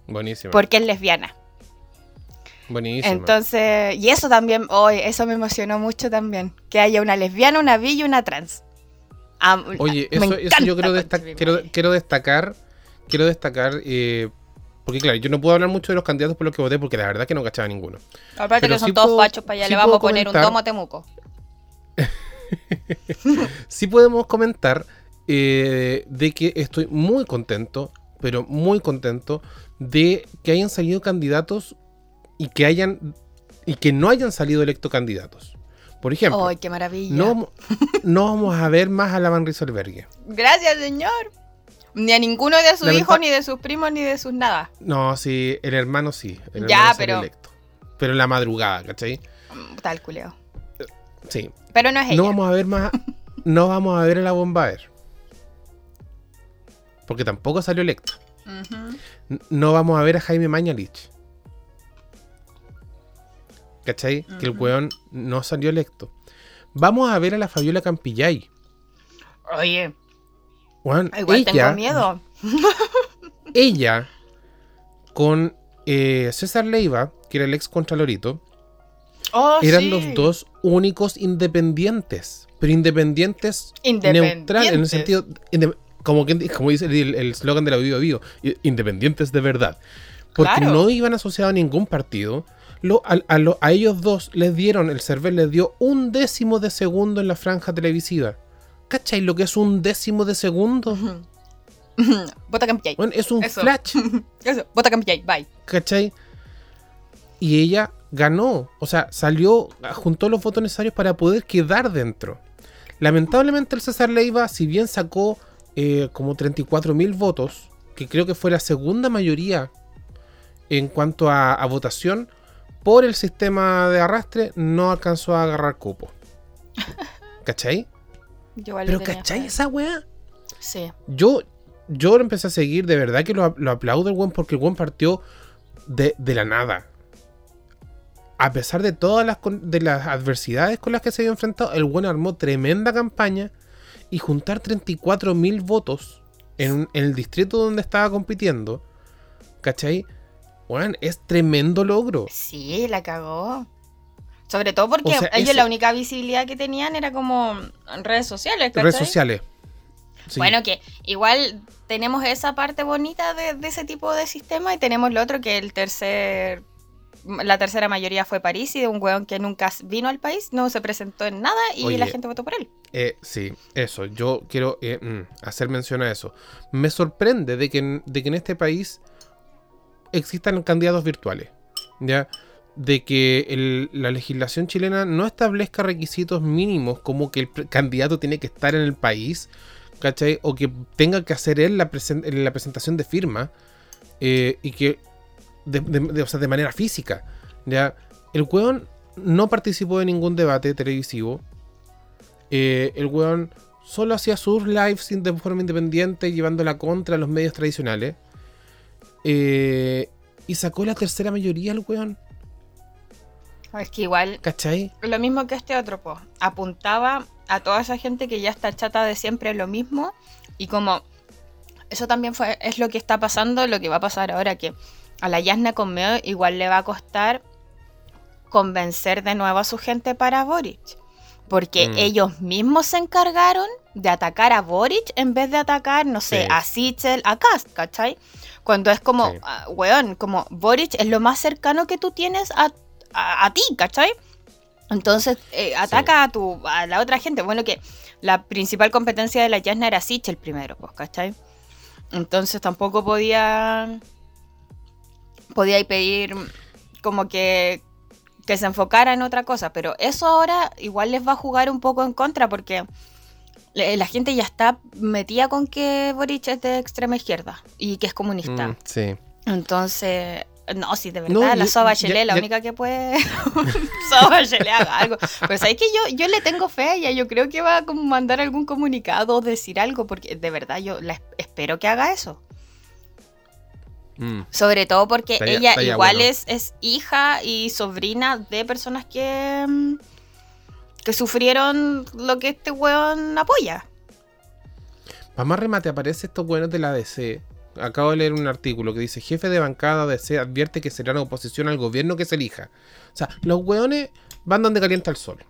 Buenísimo. Porque es lesbiana. Buenísimo. Entonces, y eso también, hoy eso me emocionó mucho también, que haya una lesbiana, una bi y una trans. Oye, eso, yo quiero, quiero, destacar, quiero destacar, eh, porque claro, yo no puedo hablar mucho de los candidatos por los que voté porque la verdad que no cachaba ninguno. Aparte que son todos fachos para allá, le vamos a poner un tomo a Temuco. sí podemos comentar eh, de que estoy muy contento, pero muy contento de que hayan salido candidatos y que hayan y que no hayan salido electos candidatos. Por ejemplo, ¡Ay, qué maravilla! No, no vamos a ver más a la Van Rieselbergue. Gracias, señor. Ni a ninguno de sus hijos, ni de sus primos, ni de sus nada. No, sí, el hermano sí. El ya, pero. Pero en la madrugada, ¿cachai? Tal culeo. Sí. Pero no es ella. No vamos a ver más. no vamos a ver a la Bombaer. Porque tampoco salió electo. No vamos a ver a Jaime Mañalich. ¿Cachai? Que el weón no salió electo. Vamos a ver a la Fabiola Campillay. Oye, Igual tengo miedo. ella, con eh, César Leiva, que era el ex Contralorito, oh, eran los dos únicos independientes. Pero independientes, neutrales, en el sentido. como, como dice el eslogan de la Vivo Vivo, independientes de verdad. Porque no iban asociados a ningún partido. A, ellos dos les dieron, el server les dio un décimo de segundo en la franja televisiva. ¿Cachai lo que es un décimo de segundo? Vota Campillay. Bueno, es un flash. Eso, Campillay, bye. ¿Cachai? Y ella ganó. O sea, salió, juntó los votos necesarios para poder quedar dentro. Lamentablemente el César Leiva, si bien sacó eh, como 34 mil votos, que creo que fue la segunda mayoría en cuanto a, a, votación, por el sistema de arrastre no alcanzó a agarrar cupo. ¿Cachai? Yo Pero ¿cachai fe. esa weá? Sí. Yo, yo lo empecé a seguir, de verdad que lo, lo aplaudo el weón porque el weón partió de, de la nada. A pesar de todas las, de las adversidades con las que se había enfrentado, el weón armó tremenda campaña y juntar 34 mil votos en el distrito donde estaba compitiendo, ¿cachai? Weón, es tremendo logro. Sí, la cagó. Sobre todo porque O sea, ellos ese- la única visibilidad que tenían era como redes sociales, ¿cachai? Redes sociales. Sí. Bueno, que igual tenemos esa parte bonita de, de ese tipo de sistema y tenemos lo otro que el tercer la tercera mayoría fue París y de un weón que nunca vino al país, no se presentó en nada y Oye. la gente votó por él. Eh, sí, eso. Yo quiero eh, mm, hacer mención a eso. Me sorprende de que, de que en este país existan candidatos virtuales. ¿Ya? De que la legislación chilena no establezca requisitos mínimos como que el candidato tiene que estar en el país, ¿cachai? O que tenga que hacer él la, la presentación de firma eh, y que de, de- o sea, de manera física. ¿ya? El weón no participó de ningún debate televisivo. Eh, el weón solo hacía sus lives de forma independiente, llevándola contra los medios tradicionales. Eh, y sacó la tercera mayoría el weón. Es que igual ¿Cachai? lo mismo que este otro, po. Apuntaba a toda esa gente que ya está chata de siempre lo mismo. Y como eso también fue, es lo que está pasando, lo que va a pasar ahora, que a la Yasna con Meo igual le va a costar convencer de nuevo a su gente para Boric. Porque Mm. ellos mismos se encargaron de atacar a Boric en vez de atacar, no sé, Sí. a Sichel, a Cast, ¿cachai? Cuando es como, Sí. ah, weón, como Boric es lo más cercano que tú tienes a, a, a ti, ¿cachai? Entonces, eh, ataca a, tu, a la otra gente. Bueno, que la principal competencia de la Yasna era Sichel primero, pues, ¿cachai? Entonces tampoco podía. Podía pedir como que, que se enfocara en otra cosa. Pero eso ahora igual les va a jugar un poco en contra porque la gente ya está metida con que Boric es de extrema izquierda y que es comunista. Mm, sí. Entonces, no, si de verdad No, la Soba Bachelet, la única que puede. Soba Bachelet haga algo. Pero sabéis que yo, yo le tengo fe a ella. Yo creo que va a como mandar algún comunicado o decir algo, porque de verdad yo la espero que haga eso. Mm, Sobre todo porque Estaría- ella estaría igual bueno. es, es hija y sobrina de personas que. Que sufrieron lo que este weón apoya. Para más remate, aparece estos buenos de la DC. Acabo de leer un artículo que dice: Jefe de bancada DC advierte que será la oposición al gobierno que se elija. O sea, los hueones van donde calienta el sol.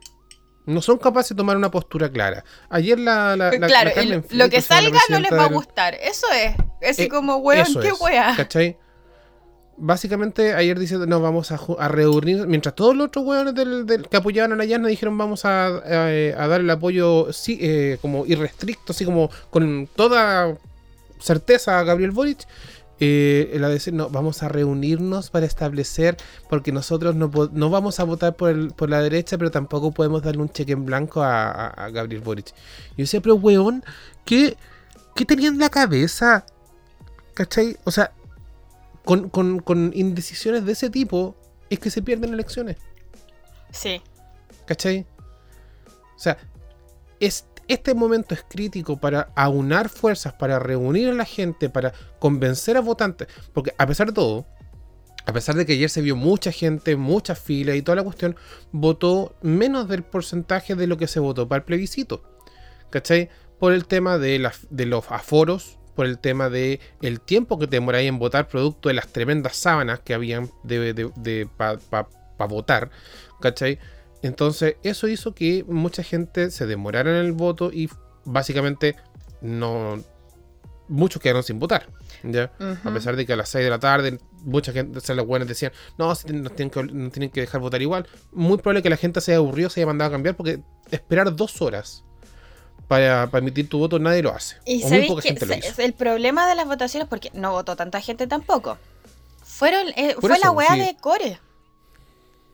No son capaces de tomar una postura clara. Ayer la. la, la- claro, la el- lo que salga no les va a gustar. Eso es. Así Eh, como, weón, qué es, weá. ¿Cachai? Básicamente ayer dice, no, vamos a, a reunir, mientras todos los otros hueones del, que apoyaban a la Llana dijeron vamos a, dar el apoyo sí, eh, como irrestricto, así como con toda certeza a Gabriel Boric. Eh, la DC, no, vamos a reunirnos para establecer, porque nosotros no, no vamos a votar por, el- por la derecha, pero tampoco podemos darle un cheque en blanco a, Gabriel Boric. Yo decía, pero weón, ¿qué, ¿qué tenía en la cabeza? ¿Cachai? O sea, con, con- con indecisiones de ese tipo es que se pierden elecciones. Sí. ¿Cachai? O sea, es, este momento es crítico para aunar fuerzas, para reunir a la gente, para convencer a votantes. Porque a pesar de todo, a pesar de que ayer se vio mucha gente, muchas filas y toda la cuestión, votó menos del porcentaje de lo que se votó para el plebiscito. ¿Cachai? Por el tema de, las- de los aforos, por el tema de el tiempo que te demoráis en votar producto de las tremendas sábanas que habían de, de, de para votar. ¿Cachai? Entonces, eso hizo que mucha gente se demorara en el voto y básicamente no. Muchos quedaron sin votar. ¿ya? A pesar de que a las 6 de la tarde, mucha gente, o sea, los buenos decían, no, si nos tienen, que, nos tienen que dejar votar igual. Muy probable que la gente se haya aburrido, se haya mandado a cambiar, porque esperar dos horas para, para emitir tu voto nadie lo hace. Y o muy sabéis poca que gente lo hizo. el problema de las votaciones, porque no votó tanta gente tampoco, fueron eh, fue la weá sí. de Core.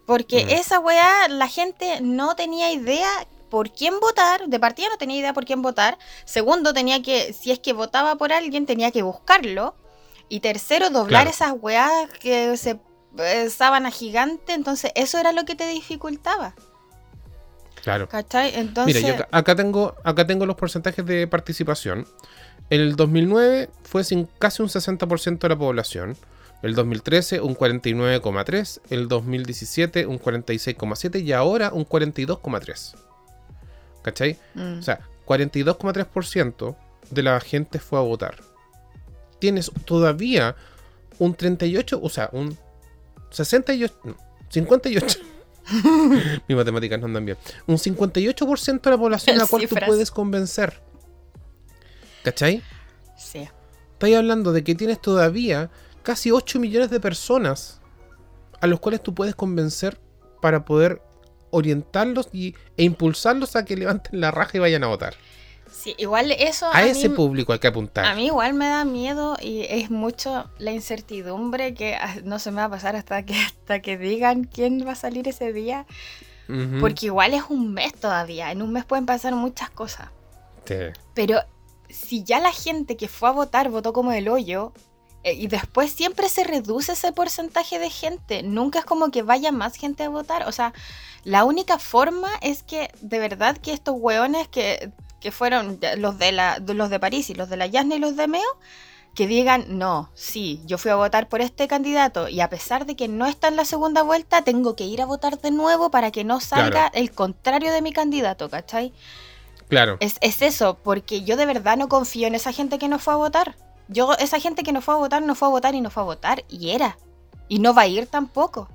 Porque Mm. esa weá, la gente no tenía idea por quién votar, de partida no tenía idea por quién votar. Segundo, tenía que, si es que votaba por alguien, tenía que buscarlo. Y tercero, doblar Claro. esas weás que se eh, sábana gigante. Entonces, eso era lo que te dificultaba. Claro. ¿Cachai? Entonces. Mira, yo acá, tengo, acá tengo los porcentajes de participación. En el 2009 fue sin casi un 60% de la población. El 2013 un 49,3. El 2017 un 46,7. Y ahora un 42,3. ¿Cachai? mm, O sea, 42,3% de la gente fue a votar. Tienes todavía un 38, o sea, un 68, no, 58. Mis matemáticas no andan bien. Un 58% de la población a la cual tú puedes convencer. ¿Cachai? sí. Estoy hablando de que tienes todavía casi 8 millones de personas a los cuales tú puedes convencer para poder orientarlos y, e impulsarlos a que levanten la raja y vayan a votar. Sí, igual eso. A mí- ese público hay que apuntar. A mí igual me da miedo y es mucho la incertidumbre que ah, no se me va a pasar hasta que hasta que digan quién va a salir ese día, porque igual es un mes todavía, en un mes pueden pasar muchas cosas. Sí. Pero si ya la gente que fue a votar votó como el hoyo eh, y después siempre se reduce ese porcentaje de gente, nunca es como que vaya más gente a votar, o sea, la única forma es que de verdad que estos hueones que, que fueron los de, la, los de París y los de la Yasna y los de Meo, que digan, no, sí, yo fui a votar por este candidato y a pesar de que no está en la segunda vuelta, tengo que ir a votar de nuevo para que no salga el contrario de mi candidato, ¿cachai? Claro. Es, es eso, porque yo de verdad no confío en esa gente que no fue a votar. Yo, esa gente que no fue a votar, no fue a votar y no fue a votar, y era. Y no va a ir tampoco,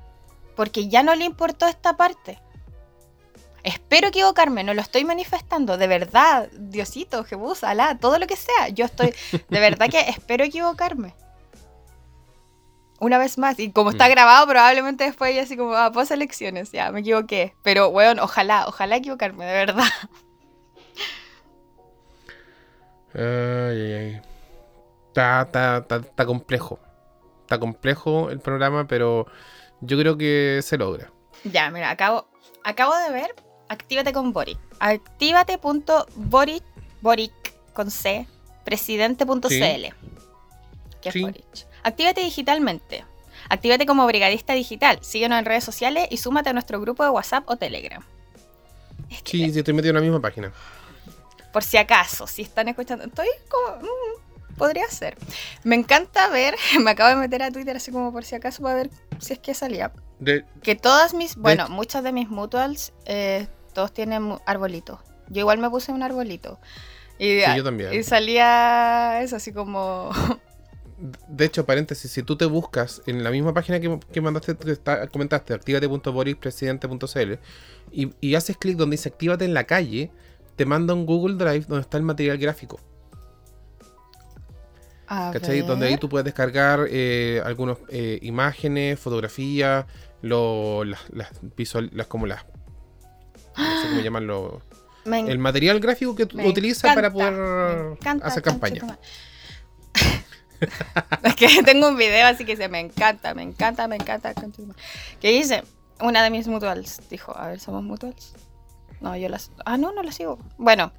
porque ya no le importó esta parte. Espero equivocarme, no lo estoy manifestando, de verdad, Diosito, Jebus, Alá, todo lo que sea. Yo estoy, de verdad que espero equivocarme. Una vez más, y como está Mm. grabado, probablemente después ya así como, ah, pos elecciones, ya, me equivoqué. Pero, weón, ojalá, ojalá equivocarme, de verdad. Ay, ay, ay. Está, está, está, está complejo. Está complejo el programa, pero yo creo que se logra. Ya, mira, acabo, acabo de ver Actívate con Boric. Actívate.boric, Boric con C, presidente.cl. Que es Sí. Boric. Actívate digitalmente. Actívate como brigadista digital. Síguenos en redes sociales y súmate a nuestro grupo de WhatsApp o Telegram. Sí, sí, estoy metido en la misma página. Por si acaso, si están escuchando. Estoy como. mm, podría ser. Me encanta ver. Me acabo de meter a Twitter así como por si acaso para ver si es que salía. De- Que todas mis, bueno, muchas de mis mutuals, eh, todos tienen arbolitos. Yo igual me puse un arbolito. Y, Sí, yo también. y salía eso así como... de hecho, paréntesis, si tú te buscas en la misma página que, que mandaste, que está- comentaste, activate.boricpresidente.cl y, y haces clic donde dice actívate en la calle, te manda un Google Drive donde está el material gráfico. A ¿Cachai? Donde ahí tú puedes descargar eh, algunas eh, imágenes, fotografías, las, las visual, las como las. No sé cómo llamarlo. El material gráfico que me utilizas para encanta, poder encanta, hacer campaña. es que tengo un video así que se me encanta, me encanta, me encanta. Que dice, una de mis mutuals dijo, a ver, ¿somos mutuals? No, yo las... Ah, no, no las sigo. Bueno,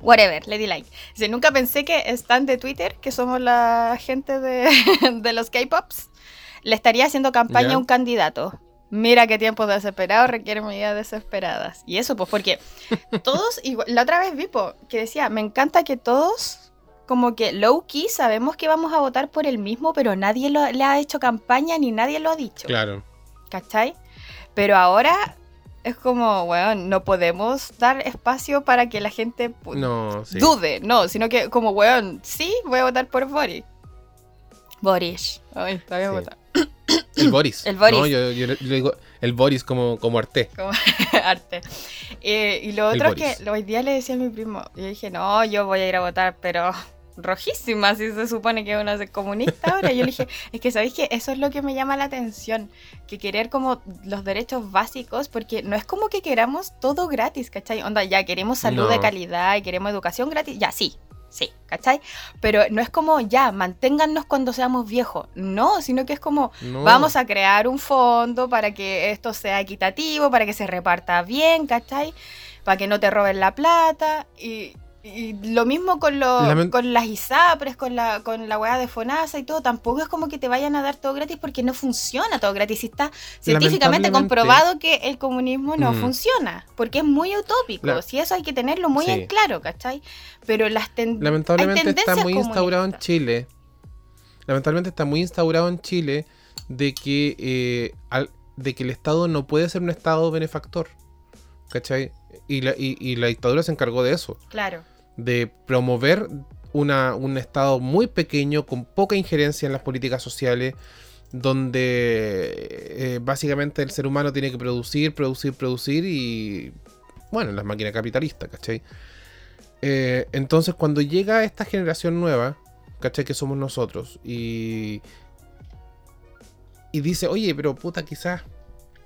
whatever, le di like. Dice, nunca pensé que están de Twitter, que somos la gente de, de los K-Pops, le estaría haciendo campaña a un candidato. Mira qué tiempos desesperados requieren medidas desesperadas. Y eso, pues, porque todos, igual- la otra vez vi que decía, me encanta que todos, como que low key, sabemos que vamos a votar por el mismo, pero nadie lo- le ha hecho campaña ni nadie lo ha dicho. Claro. ¿Cachai? Pero ahora es como, weón, no podemos dar espacio para que la gente No, sí. dude, no, sino que como, weón, sí, voy a votar por Boris. Boris. Ay, la voy a Sí. votar. El Boris. El Boris. No, yo, yo digo el Boris como, como Arte. como arte. Eh, y lo El otro es Boris. que hoy día le decía a mi primo, yo dije, no, yo voy a ir a votar, pero rojísima, si se supone que uno es comunista ahora. Yo le dije, es que sabéis que eso es lo que me llama la atención, que querer como los derechos básicos, porque no es como que queramos todo gratis, ¿cachai? Onda, ya queremos salud de calidad y queremos educación gratis, ya sí. Sí, ¿cachai? Pero no es como ya, manténgannos cuando seamos viejos. No, sino que es como, No. Vamos a crear un fondo para que esto sea equitativo, para que se reparta bien, ¿cachai? Para que no te roben la plata. Y, y lo mismo con, lo, Lament- con las ISAPRES, con la, con la weá de FONASA y todo. Tampoco es como que te vayan a dar todo gratis porque no funciona todo gratis. Y está científicamente comprobado que el comunismo no Mm. funciona. Porque es muy utópico. La- Si eso hay que tenerlo muy Sí. en claro, ¿cachai? Pero las ten- Lamentablemente está muy instaurado en. Chile. Lamentablemente está muy instaurado en Chile de que, eh, al- de que el Estado no puede ser un Estado benefactor. ¿Cachai? Y la, y- y la dictadura se encargó de eso. Claro. De promover un Estado muy pequeño, con poca injerencia en las políticas sociales, donde eh, básicamente el ser humano tiene que producir, producir, producir y, bueno, las máquinas capitalistas, ¿cachai? Eh, entonces cuando llega esta generación nueva, ¿cachai? Que somos nosotros, y, y dice, oye, pero puta, quizás,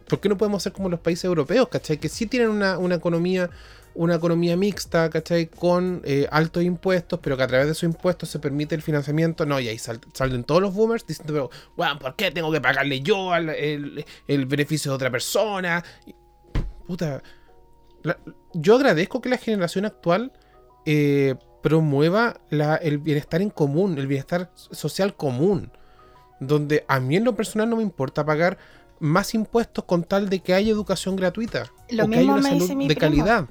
¿por qué no podemos ser como los países europeos, ¿cachai? Que sí tienen una, una economía una economía mixta, ¿cachai? Con eh, altos impuestos, pero que a través de esos impuestos se permite el financiamiento. No, y ahí sal- salen todos los boomers diciendo, pero, weón, ¿por qué tengo que pagarle yo al- el, el beneficio de otra persona? Puta, la- yo agradezco que la generación actual eh, promueva la- el bienestar en común, el bienestar social común, donde a mí en lo personal no me importa pagar más impuestos con tal de que haya educación gratuita Lo o que haya mismo una me salud dice mi de primo. calidad.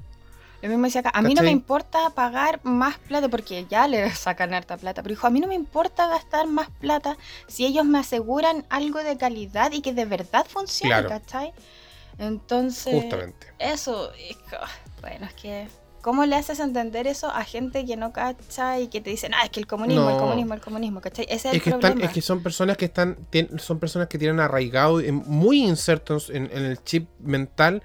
Lo mismo decía acá, a mí no me importa pagar más plata porque ya le sacan harta plata, pero dijo, a mí no me importa gastar más plata si ellos me aseguran algo de calidad y que de verdad funcione, Claro. ¿cachai? Entonces, Justamente. eso, bueno, es que, ¿cómo le haces entender eso a gente que no cacha y que te dicen, ah, es que el comunismo, el No. comunismo, el comunismo, ¿cachai? Ese es, Es el que, problema. están, es que son personas que están son personas que tienen arraigado muy insertos en, en el chip mental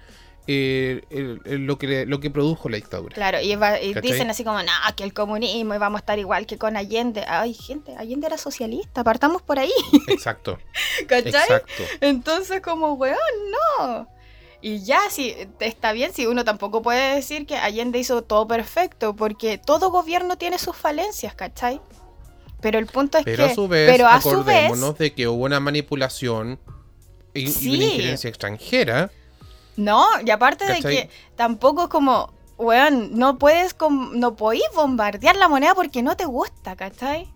eh, el- el- lo que lo que produjo la dictadura. Claro, y, va- y ¿Cachai? dicen así como, no, que el comunismo y vamos a estar igual que con Allende. Ay, gente, Allende era socialista, partamos por ahí, Exacto, ¿cachai? exacto. Entonces, como, weón, no. Y ya, sí, está bien, si uno tampoco puede decir que Allende hizo todo perfecto, porque todo gobierno tiene sus falencias, ¿cachai? Pero el punto es Pero que. a su vez, pero a su vez, acordémonos de que hubo una manipulación y, una injerencia extranjera. No, y aparte de que tampoco es como, weón, no puedes, no podís bombardear la moneda porque no te gusta, ¿cachai?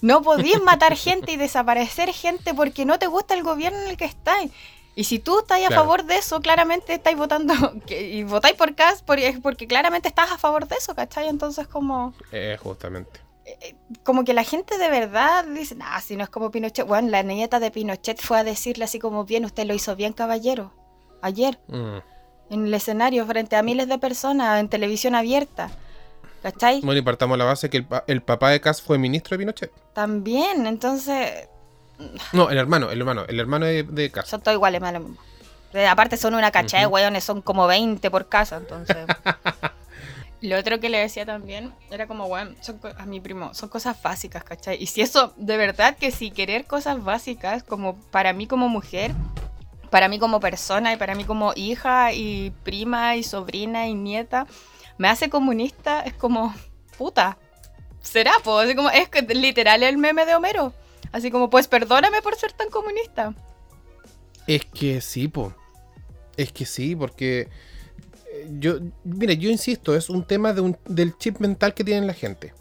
No podís matar gente y desaparecer gente porque no te gusta el gobierno en el que estáis. Y si tú estás a favor de eso, claramente estáis votando que- y votáis por Cas porque, porque claramente estás a favor de eso, ¿cachai? Entonces como, Eh, justamente. como que la gente de verdad dice, ah, si no es como Pinochet. Bueno, la nieta de Pinochet fue a decirle así como, bien, usted lo hizo bien, caballero. Ayer, Mm. en el escenario, frente a miles de personas, en televisión abierta. ¿Cachai? Bueno, y partamos la base que el, pa- el papá de Cass fue ministro de Pinochet. También, entonces, No, el hermano, el hermano, el hermano de, de Cass. son todos iguales, más lo mismo. Eh, Aparte son una cachada de hueones, son como 20 por casa, entonces... Lo otro que le decía también era como, bueno, son co- a mi primo, son cosas básicas, ¿cachai? Y si eso, de verdad que si querer cosas básicas, como para mí como mujer, para mí como persona y para mí como hija y prima y sobrina y nieta, me hace comunista, es como, puta, será, po? Así como, es literal el meme de Homero. Así como, pues perdóname por ser tan comunista. Es que sí, po. Es que sí, porque eh, yo, mire, yo insisto, es un tema de un- del chip mental que tiene la gente.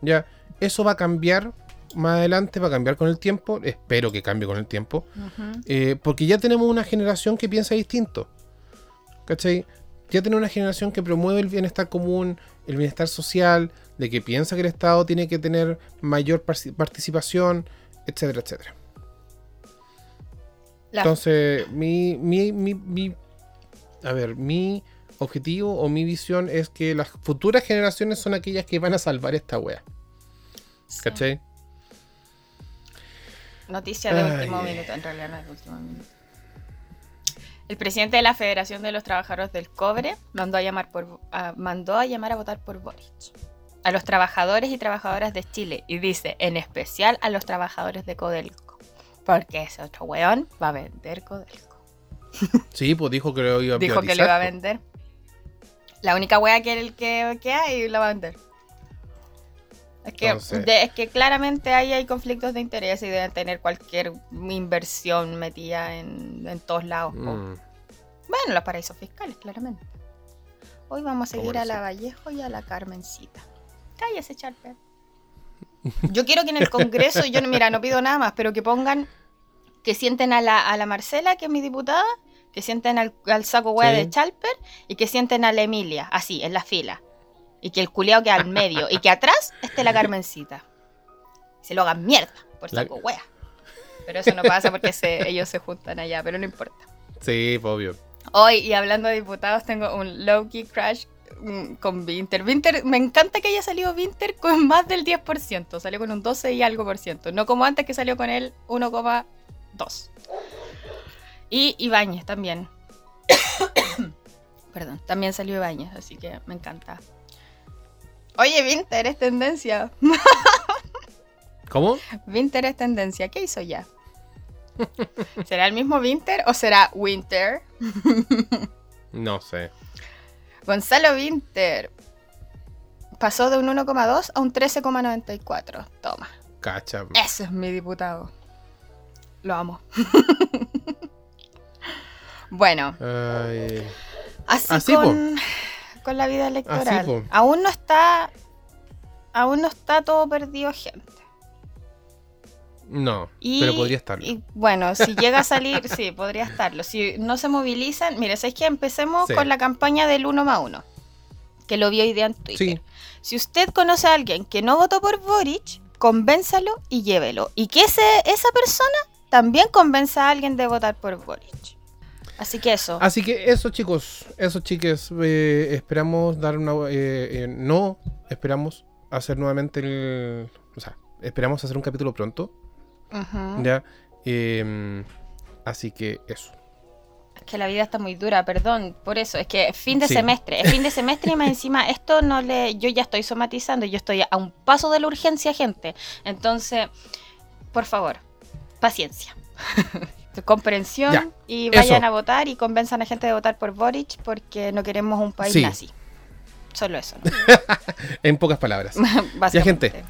Ya, eso va a cambiar más adelante, va a cambiar con el tiempo. Espero que cambie con el tiempo. eh, porque ya tenemos una generación que piensa distinto. ¿Cachai? Ya tenemos una generación que promueve el bienestar común, el bienestar social, de que piensa que el Estado tiene que tener mayor participación, etcétera, etcétera. La- Entonces, mi, mi, mi, mi- a ver, mi objetivo o mi visión es que las futuras generaciones son aquellas que van a salvar esta wea. sí. ¿Cachai? Noticia de Ay, último minuto, en realidad no es de último minuto. El presidente de la Federación de los Trabajadores del Cobre mandó a llamar por a- mandó a llamar a votar por Boric. A los trabajadores y trabajadoras de Chile y dice, en especial a los trabajadores de Codelco, porque ese otro weón va a vender Codelco. Sí, pues dijo que lo iba a Dijo que lo iba a privatizar, vender. La única wea que, el que, que hay la va a vender. Es que, Entonces- de- es que claramente ahí hay conflictos de interés y deben tener cualquier inversión metida en, en todos lados. Mm, Bueno, los paraísos fiscales, claramente. Hoy vamos a seguir a la. Vallejo y a la Carmencita. Cállese, Charper. Yo quiero que en el Congreso, yo no, mira, no pido nada más, pero que pongan, que sienten a la, a la Marcela, que es mi diputada, que sienten al, al saco hueá Sí. de Chalper y que sienten a la Emilia, así, en la fila. Y que el culeado quede al medio y que atrás esté la Carmencita. Se lo hagan mierda por La- saco hueá. Pero eso no pasa porque se- ellos se juntan allá, pero no importa. Sí, obvio. Hoy, y hablando de diputados, tengo un low-key crash mm, con Winter. Winter, me encanta que haya salido Winter con más del 10%. Salió con un 12 y algo por ciento. No como antes que salió con el 1,2. Y Ibáñez también. Perdón, también salió Ibáñez, así que me encanta. Oye, Winter es tendencia. ¿Cómo? Winter es tendencia. ¿Qué hizo ya? ¿Será el mismo Winter o será Winter? No sé. Gonzalo Winter pasó de un 1,2 a un 13,94. Toma. Cacha. Ese es mi diputado. Lo amo. bueno, Ay, así, Así, con, con la vida electoral. aún no está. Aún no está todo perdido, gente. no, Y, pero podría estarlo. y, bueno, si llega a salir, sí, podría estarlo. Si no se movilizan, mire, es que empecemos Sí. con la campaña del 1 más 1, que lo vi hoy día en Twitter. Sí, Si usted conoce a alguien que no votó por Boric, convénzalo y llévelo. Y que ese, esa persona también convenza a alguien de votar por Boric. Así que eso. Así que eso, chicos, eso, chiques, eh, esperamos dar una... eh, eh, no, esperamos hacer nuevamente el... O sea, esperamos hacer un capítulo pronto, Ujú. ¿ya? Em, así que eso. Es que la vida está muy dura, perdón, por eso. Es que es fin de Sí. semestre. Es fin de semestre y más encima esto no le... Yo ya estoy somatizando, yo estoy a un paso de la urgencia, gente. Entonces, por favor, paciencia. Comprensión Ya, y vayan eso. a votar y convenzan a gente de votar por Boric porque no queremos un país Sí. nazi. Solo eso, ¿no? En pocas palabras. Básicamente. gente,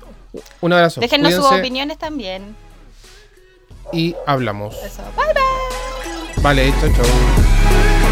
Un abrazo. Déjennos sus opiniones también. Y hablamos. Eso. Bye bye. Vale, chau, chau.